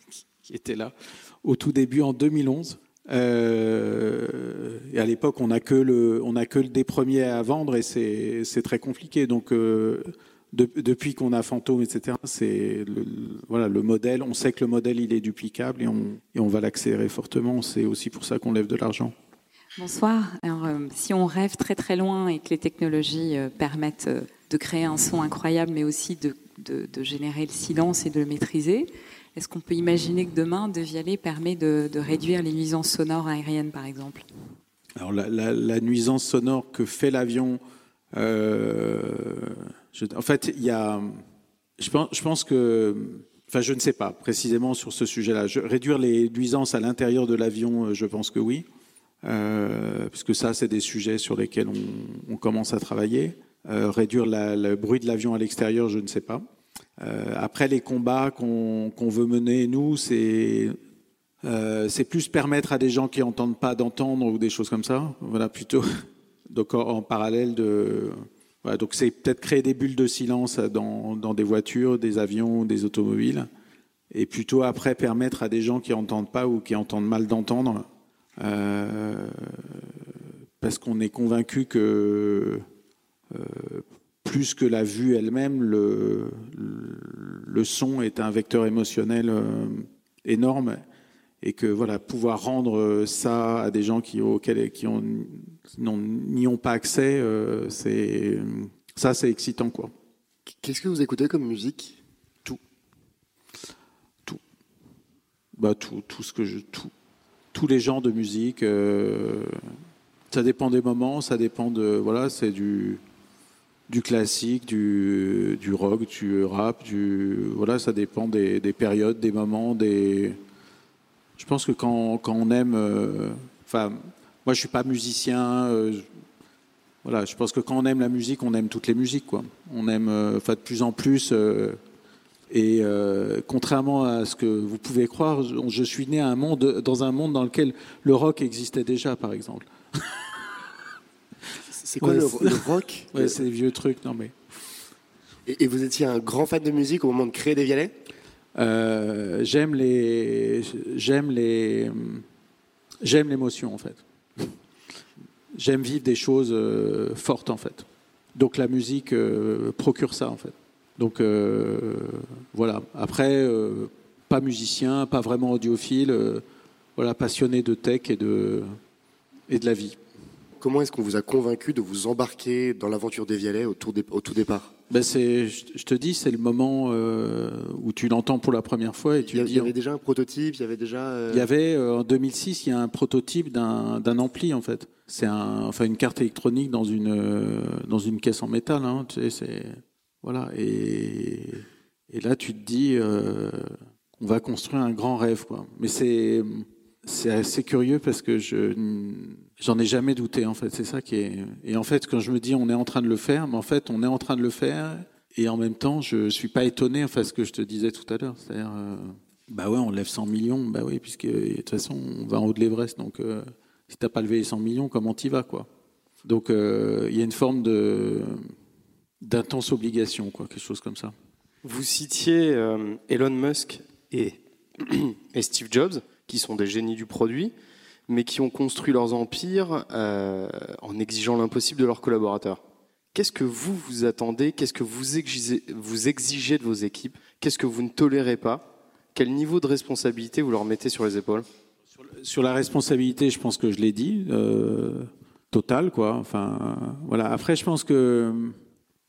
était là, au tout début en 2011. Euh, à l'époque, on n'a que le, on a que le des premiers à vendre et c'est très compliqué. Donc, euh, de, depuis qu'on a Fantôme, etc., c'est voilà le modèle. On sait que le modèle il est duplicable et on, et on va l'accélérer fortement. C'est aussi pour ça qu'on lève de l'argent. Bonsoir. Euh, si on rêve très très loin et que les technologies permettent de créer un son incroyable, mais aussi de, de, de générer le silence et de le maîtriser, est-ce qu'on peut imaginer que demain, De Vialet permet de, réduire les nuisances sonores aériennes, par exemple? Alors, la, nuisance sonore que fait l'avion, euh, en fait, il y a, je pense, je pense que, enfin, je ne sais pas précisément sur ce sujet-là. Réduire les nuisances à l'intérieur de l'avion, je pense que oui euh, puisque ça, c'est des sujets sur lesquels on, on commence à travailler. Euh, réduire la, le bruit de l'avion à l'extérieur, je ne sais pas. Euh, après, les combats qu'on qu veut mener, nous, c'est euh, c'est plus permettre à des gens qui n'entendent pas d'entendre ou des choses comme ça. Voilà, plutôt. Donc, en, parallèle de. Donc, c'est peut-être créer des bulles de silence dans, des voitures, des avions, des automobiles. Et plutôt après permettre à des gens qui n'entendent pas ou qui entendent mal d'entendre euh, parce qu'on est convaincu que plus que la vue elle-même, le, le, son est un vecteur émotionnel euh, énorme et que voilà, pouvoir rendre ça à des gens qui, auxquels, qui n'y ont pas accès, euh, c'est ça, c'est excitant quoi. Qu'est-ce que vous écoutez comme musique? Tout, tout, bah tout, tout ce que je, tout, tous les genres de musique. Euh, ça dépend des moments, ça dépend de voilà, c'est du du classique, du, du rock, du rap, du voilà, ça dépend des, des périodes, des moments, des. Je pense que quand, quand on aime, euh, moi je suis pas musicien. Euh, voilà, je pense que quand on aime la musique, on aime toutes les musiques, quoi. On aime, enfin, de plus en plus. Et euh, contrairement à ce que vous pouvez croire, je suis né dans un monde dans lequel le rock existait déjà, par exemple. C'est quoi ouais, le, le, rock ouais, C'est des vieux trucs, non mais. Et, et, vous étiez un grand fan de musique au moment de créer des Vialets euh, J'aime les, j'aime les, j'aime l'émotion en fait. J'aime vivre des choses euh, fortes en fait. Donc la musique euh, procure ça en fait. Donc voilà. Après, pas musicien, pas vraiment audiophile, voilà, passionné de tech et de, et de la vie. Comment est-ce qu'on vous a convaincu de vous embarquer dans l'aventure des Vialets au tout, départ? Ben c'est, je te dis, c'est le moment euh, où tu l'entends pour la première fois et tu il y, dis, il y avait déjà un prototype, il y avait déjà. Euh... Il y avait euh, en 2006, il y a un prototype d'un, d'un ampli en fait. C'est un, enfin une carte électronique dans une dans une caisse en métal. Hein, tu sais, c'est voilà. Et, et là, tu te dis, on va construire un grand rêve, quoi. Mais c'est c'est assez curieux parce que je j'en ai jamais douté en fait. C'est ça qui est et en fait quand je me dis on est en train de le faire mais en fait on est en train de le faire et en même temps je suis pas étonné enfin ce que je te disais tout à l'heure. C'est-à-dire euh, bah ouais on lève 100 millions bah oui puisque de toute façon on va en haut de l'Everest donc euh, si t'as pas levé les 100 millions comment t'y vas quoi? Donc euh, il y a une forme de d'intense obligation quoi quelque chose comme ça. Vous citiez euh, Elon Musk et et Steve Jobs qui sont des génies du produit, mais qui ont construit leurs empires euh, en exigeant l'impossible de leurs collaborateurs. Qu'est-ce que vous vous attendez? Qu'est-ce que vous exigez, vous exigez de vos équipes? Qu'est-ce que vous ne tolérez pas? Quel niveau de responsabilité vous leur mettez sur les épaules? Sur, la responsabilité, je pense que je l'ai dit, euh, total quoi. Enfin, voilà. Après, je pense que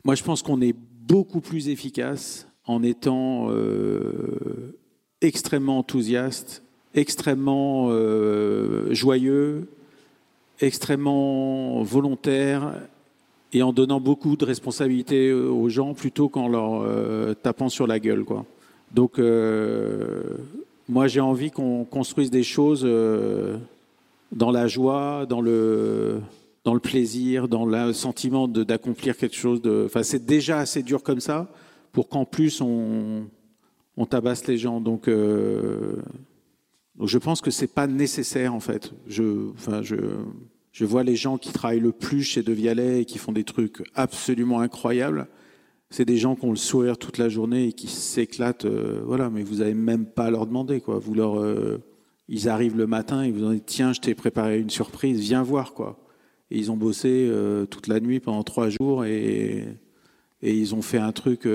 moi, je pense qu'on est beaucoup plus efficace en étant euh, extrêmement enthousiaste extrêmement euh, joyeux, extrêmement volontaire et en donnant beaucoup de responsabilités aux gens plutôt qu'en leur euh, tapant sur la gueule. Quoi. Donc, euh, moi, j'ai envie qu'on construise des choses dans la joie, dans le, dans le plaisir, dans le sentiment d'accomplir quelque chose. Enfin, c'est déjà assez dur comme ça pour qu'en plus on, tabasse les gens. Donc, donc je pense que c'est pas nécessaire en fait. Je, enfin, je, Je vois les gens qui travaillent le plus chez De Vialet et qui font des trucs absolument incroyables. C'est des gens qui ont le sourire toute la journée et qui s'éclatent. euh, voilà, mais vous n'avez même pas à leur demander. Quoi. Vous leur, euh, ils arrivent le matin et vous en dites Tiens, je t'ai préparé une surprise, viens voir. quoi. Et ils ont bossé euh, toute la nuit pendant trois jours et, et ils ont fait un truc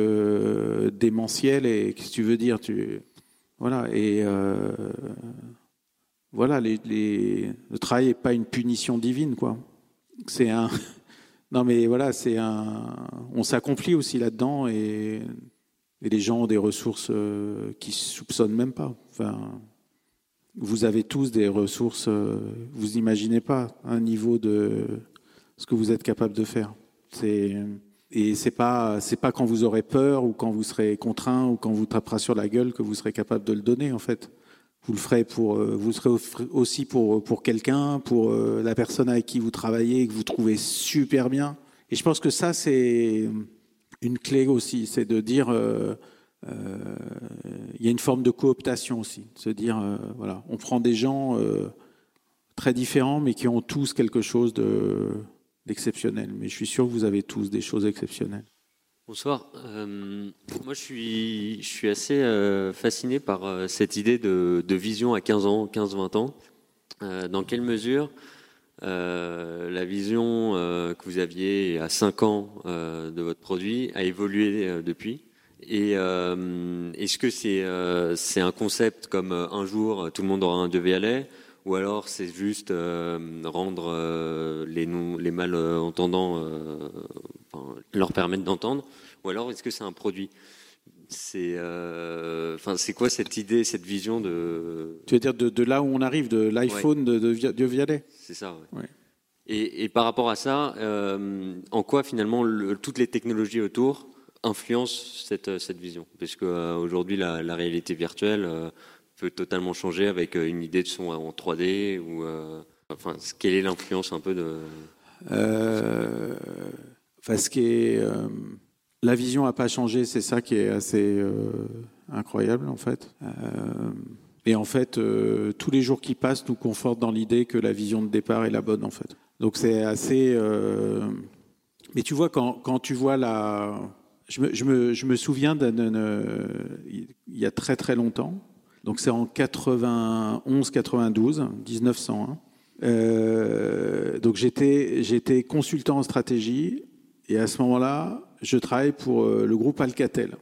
démentiel. Et qu'est-ce que tu veux dire tu... Voilà. Et. euh, voilà, le travail n'est pas une punition divine, quoi. C'est un. Non, mais voilà, c'est un. On s'accomplit aussi là-dedans et, les gens ont des ressources euh, qui soupçonnent même pas. Vous avez tous des ressources. euh, vous imaginez pas un niveau de ce que vous êtes capable de faire. C'est et c'est pas c'est pas quand vous aurez peur ou quand vous serez contraint ou quand vous tapera sur la gueule que vous serez capable de le donner en fait vous le ferez pour, euh, vous serez au- aussi pour, pour quelqu'un, pour euh, la personne avec qui vous travaillez et que vous trouvez super bien. Et je pense que ça, c'est une clé aussi, c'est de dire, euh, il y a une forme de cooptation aussi, se dire, voilà, on prend des gens très différents, mais qui ont tous quelque chose de d'exceptionnel. Mais je suis sûr que vous avez tous des choses exceptionnelles. Bonsoir. Euh, moi, je suis, je suis assez euh, fasciné par euh, cette idée de, de vision à 15 ans, 15-20 ans. Dans quelle mesure la vision que vous aviez à 5 ans de votre produit a évolué depuis? Et est-ce que c'est un concept comme un jour tout le monde aura un de lait ou alors c'est juste euh, rendre euh, les, non, les malentendants, euh, enfin, leur permettre d'entendre, ou alors est-ce que c'est un produit? C'est enfin, c'est quoi cette idée, cette vision de Tu veux dire de, de là où on arrive, de l'iPhone de, de, Vi- de Vialet? C'est ça. ouais. Ouais. Et, et par rapport à ça, en quoi finalement le- toutes les technologies autour influencent cette, cette vision? Parce qu'aujourd'hui, la, la réalité virtuelle peut totalement changer avec euh, une idée de son en 3D ou euh, enfin, quelle est l'influence un peu de Euh, enfin, euh, la vision n'a pas changé, c'est ça qui est assez incroyable en fait. Et en fait, tous les jours qui passent nous confortent dans l'idée que la vision de départ est la bonne en fait. Donc c'est assez. Mais tu vois quand, quand tu vois la, je me, je me, je me souviens il y a très très longtemps. Donc c'est en 91-92, 1901. Euh, donc j'étais consultant en stratégie et à ce moment-là, je travaille pour euh, le groupe Alcatel.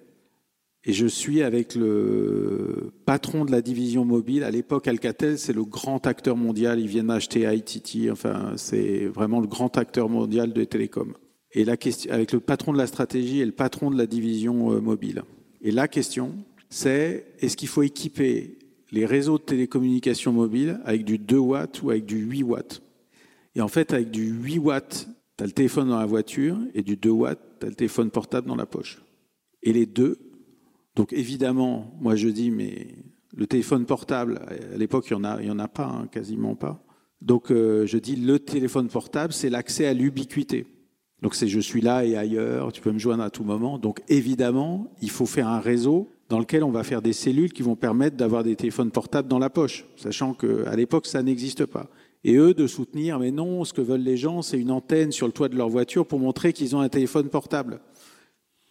Et je suis avec le patron de la division mobile. À l'époque, Alcatel, c'est le grand acteur mondial. Ils viennent d'acheter ITT. Enfin, c'est vraiment le grand acteur mondial des télécoms. Et la question, avec le patron de la stratégie et le patron de la division euh, mobile. Et la question, c'est est-ce qu'il faut équiper les réseaux de télécommunications mobiles avec du 2 watts ou avec du 8 watts? Et en fait, avec du 8 watts, tu as le téléphone dans la voiture et du 2 watts, tu as le téléphone portable dans la poche. Et les deux, donc évidemment, moi je dis, mais le téléphone portable, à l'époque, il n'y en, a- en a pas, hein, quasiment pas. Donc euh, je dis, le téléphone portable, c'est l'accès à l'ubiquité. Donc c'est je suis là et ailleurs, tu peux me joindre à tout moment. Donc évidemment, il faut faire un réseau dans lequel on va faire des cellules qui vont permettre d'avoir des téléphones portables dans la poche, sachant qu'à l'époque, ça n'existe pas. Et eux de soutenir, mais non, ce que veulent les gens, c'est une antenne sur le toit de leur voiture pour montrer qu'ils ont un téléphone portable.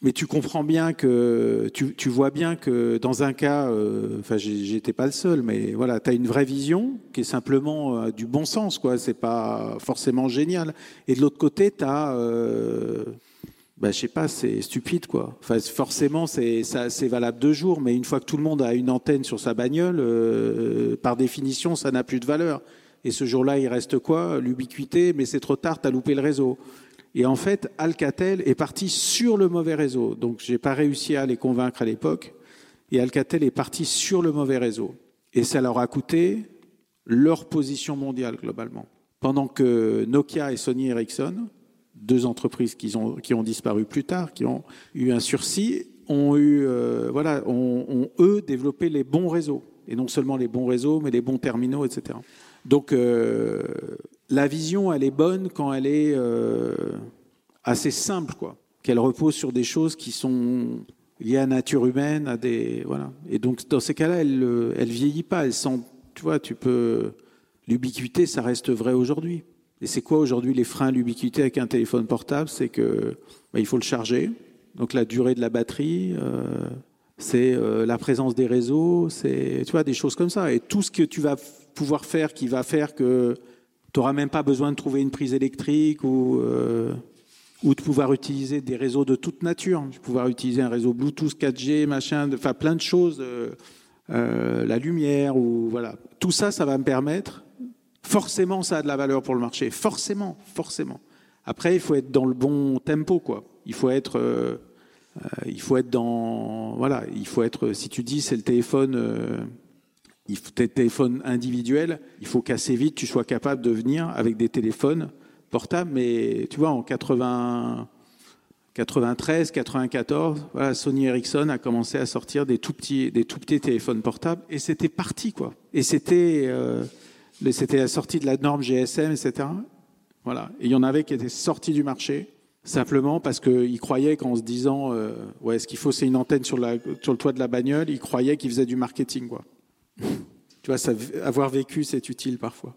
Mais tu comprends bien que, tu, vois bien que dans un cas, euh, enfin, j'étais pas le seul, mais voilà, tu as une vraie vision qui est simplement euh, du bon sens, quoi. C'est pas forcément génial. Et de l'autre côté, tu as, euh, bah, je sais pas, c'est stupide, quoi. Enfin, forcément, c'est valable deux jours, mais une fois que tout le monde a une antenne sur sa bagnole, euh, par définition, ça n'a plus de valeur. Et ce jour-là, il reste quoi? L'ubiquité, mais c'est trop tard, tu as loupé le réseau. Et en fait, Alcatel est parti sur le mauvais réseau. Donc, j'ai pas réussi à les convaincre à l'époque. Et Alcatel est parti sur le mauvais réseau. Et ça leur a coûté leur position mondiale, globalement. Pendant que Nokia et Sony Ericsson, deux entreprises qui ont, disparu plus tard, qui ont eu un sursis, ont eu, euh, voilà, ont, eux développé les bons réseaux. Et non seulement les bons réseaux, mais les bons terminaux, etc. Donc, euh, la vision, elle est bonne quand elle est euh, assez simple, quoi. Qu'elle repose sur des choses qui sont liées à la nature humaine, à des voilà. Et donc, dans ces cas-là, elle, elle vieillit pas. Elle sent, tu vois, tu peux l'ubiquité, ça reste vrai aujourd'hui. Et c'est quoi aujourd'hui les freins à l'ubiquité avec un téléphone portable? C'est que bah, il faut le charger. Donc la durée de la batterie, euh, c'est euh, la présence des réseaux, c'est tu vois des choses comme ça. Et tout ce que tu vas pouvoir faire qui va faire que tu n'auras même pas besoin de trouver une prise électrique ou euh, ou de pouvoir utiliser des réseaux de toute nature. De pouvoir utiliser un réseau Bluetooth 4G, machin, enfin plein de choses, la lumière ou voilà. Tout ça, ça va me permettre. Forcément, ça a de la valeur pour le marché. Forcément, forcément. Après, il faut être dans le bon tempo, quoi. Il faut être, euh, euh, il faut être dans, voilà, il faut être. Si tu dis c'est le téléphone, euh, il faut téléphone individuel, il faut qu'assez vite tu sois capable de venir avec des téléphones portables. Mais tu vois, en 80, 93, 94, voilà, Sony Ericsson a commencé à sortir des tout petits, des tout petits téléphones portables et c'était parti, quoi. Et c'était, c'était la sortie de la norme GSM, etc. Voilà. Et il y en avait qui étaient sortis du marché simplement parce qu'ils croyaient qu'en se disant euh, ouais, ce qu'il faut, c'est une antenne sur, le toit de la bagnole, ils croyaient qu'ils faisaient du marketing. Quoi. tu vois, avoir vécu, c'est utile parfois.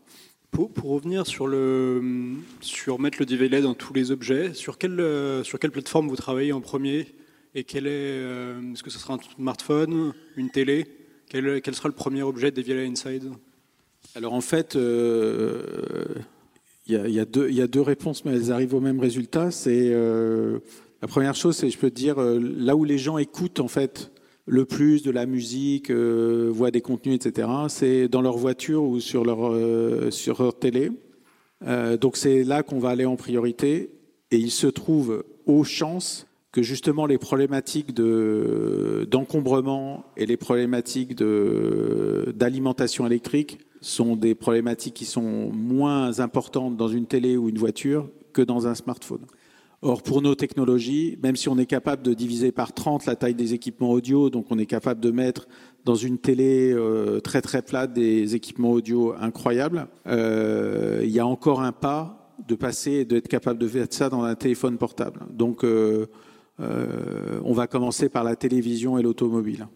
Pour, pour, revenir sur, le, sur mettre le DVLA dans tous les objets, sur quelle, euh, sur quelle plateforme vous travaillez en premier Et quel est, euh, est-ce que ce sera un smartphone, une télé? Quel, quel sera le premier objet de DVLA Inside? Alors en fait, il y, a, deux, il y, a, deux, réponses, mais elles arrivent au même résultat. C'est euh, la première chose, c'est je peux te dire euh, là où les gens écoutent en fait le plus de la musique, euh, voient des contenus, etc. C'est dans leur voiture ou sur leur télé. donc c'est là qu'on va aller en priorité. Et il se trouve aux chances que justement les problématiques de d'encombrement et les problématiques d'alimentation électrique sont des problématiques qui sont moins importantes dans une télé ou une voiture que dans un smartphone. Or, pour nos technologies, même si on est capable de diviser par 30 la taille des équipements audio, donc on est capable de mettre dans une télé euh, très très plate des équipements audio incroyables, euh, il y a encore un pas de passer et d'être capable de faire ça dans un téléphone portable. Donc, euh, on va commencer par la télévision et l'automobile.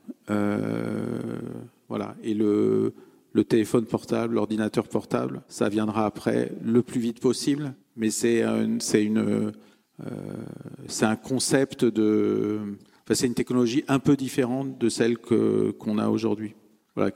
voilà. Et le, le téléphone portable, l'ordinateur portable, ça viendra après le plus vite possible, mais c'est un, une, euh, c'est un concept de, enfin, c'est une technologie un peu différente de celle que, qu'on a aujourd'hui. Voilà,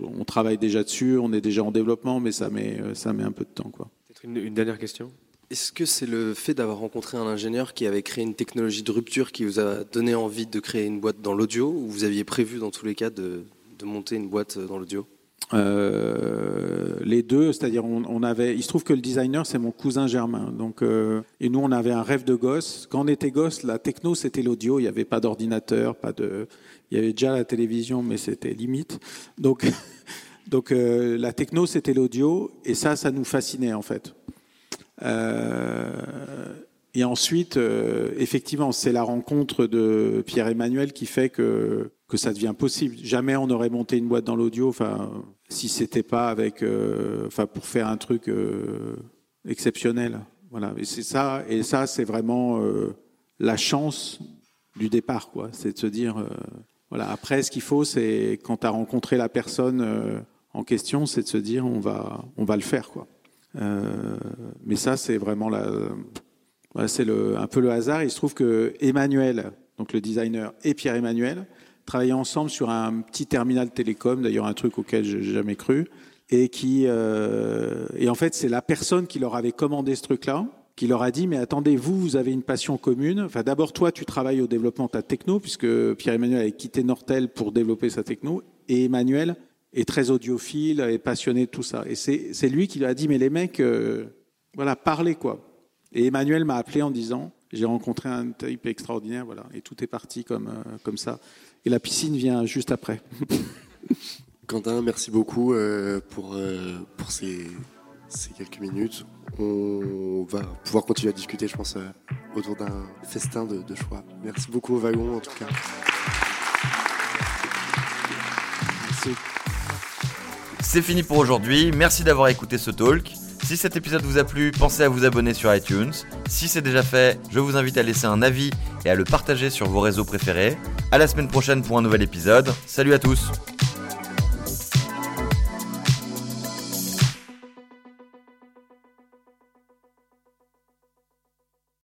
on travaille déjà dessus, on est déjà en développement, mais ça met, ça met un peu de temps. Quoi. Une, une dernière question est-ce que c'est le fait d'avoir rencontré un ingénieur qui avait créé une technologie de rupture qui vous a donné envie de créer une boîte dans l'audio ou vous aviez prévu dans tous les cas de, de monter une boîte dans l'audio euh, les deux, c'est-à-dire on, avait, il se trouve que le designer c'est mon cousin Germain, donc euh, et nous on avait un rêve de gosse. Quand on était gosse, la techno c'était l'audio, il n'y avait pas d'ordinateur, pas de, il y avait déjà la télévision, mais c'était limite. Donc donc euh, la techno c'était l'audio et ça, ça nous fascinait en fait. Et ensuite, effectivement, c'est la rencontre de Pierre Emmanuel qui fait que que ça devient possible. Jamais on aurait monté une boîte dans l'audio, enfin, si c'était pas avec, euh, pour faire un truc euh, exceptionnel. Voilà. Et c'est ça, et ça, c'est vraiment euh, la chance du départ, quoi. C'est de se dire, voilà. Après, ce qu'il faut, c'est quand tu as rencontré la personne en question, c'est de se dire, on va, on va le faire, quoi. mais ça, c'est vraiment la, c'est le, un peu le hasard. Il se trouve que Emmanuel, donc le designer, et Pierre Travailler ensemble sur un petit terminal télécom, d'ailleurs un truc auquel je n'ai jamais cru, et qui euh, et en fait c'est la personne qui leur avait commandé ce truc-là, qui leur a dit mais attendez vous vous avez une passion commune. Enfin d'abord toi tu travailles au développement de ta techno puisque Pierre Emmanuel avait quitté Nortel pour développer sa techno et Emmanuel est très audiophile et passionné de tout ça. Et c'est lui qui lui a dit mais les mecs euh, voilà parlez quoi. Et Emmanuel m'a appelé en disant j'ai rencontré un type extraordinaire voilà et tout est parti comme euh, comme ça et la piscine vient juste après. Quentin, merci beaucoup euh, pour, euh, pour ces, ces, quelques minutes. On va pouvoir continuer à discuter, je pense, euh, autour d'un festin de, de, choix. Merci beaucoup au wagon, en tout cas. Merci. C'est fini pour aujourd'hui. Merci d'avoir écouté ce talk. Si cet épisode vous a plu, pensez à vous abonner sur iTunes. Si c'est déjà fait, je vous invite à laisser un avis et à le partager sur vos réseaux préférés. À la semaine prochaine pour un nouvel épisode. Salut à tous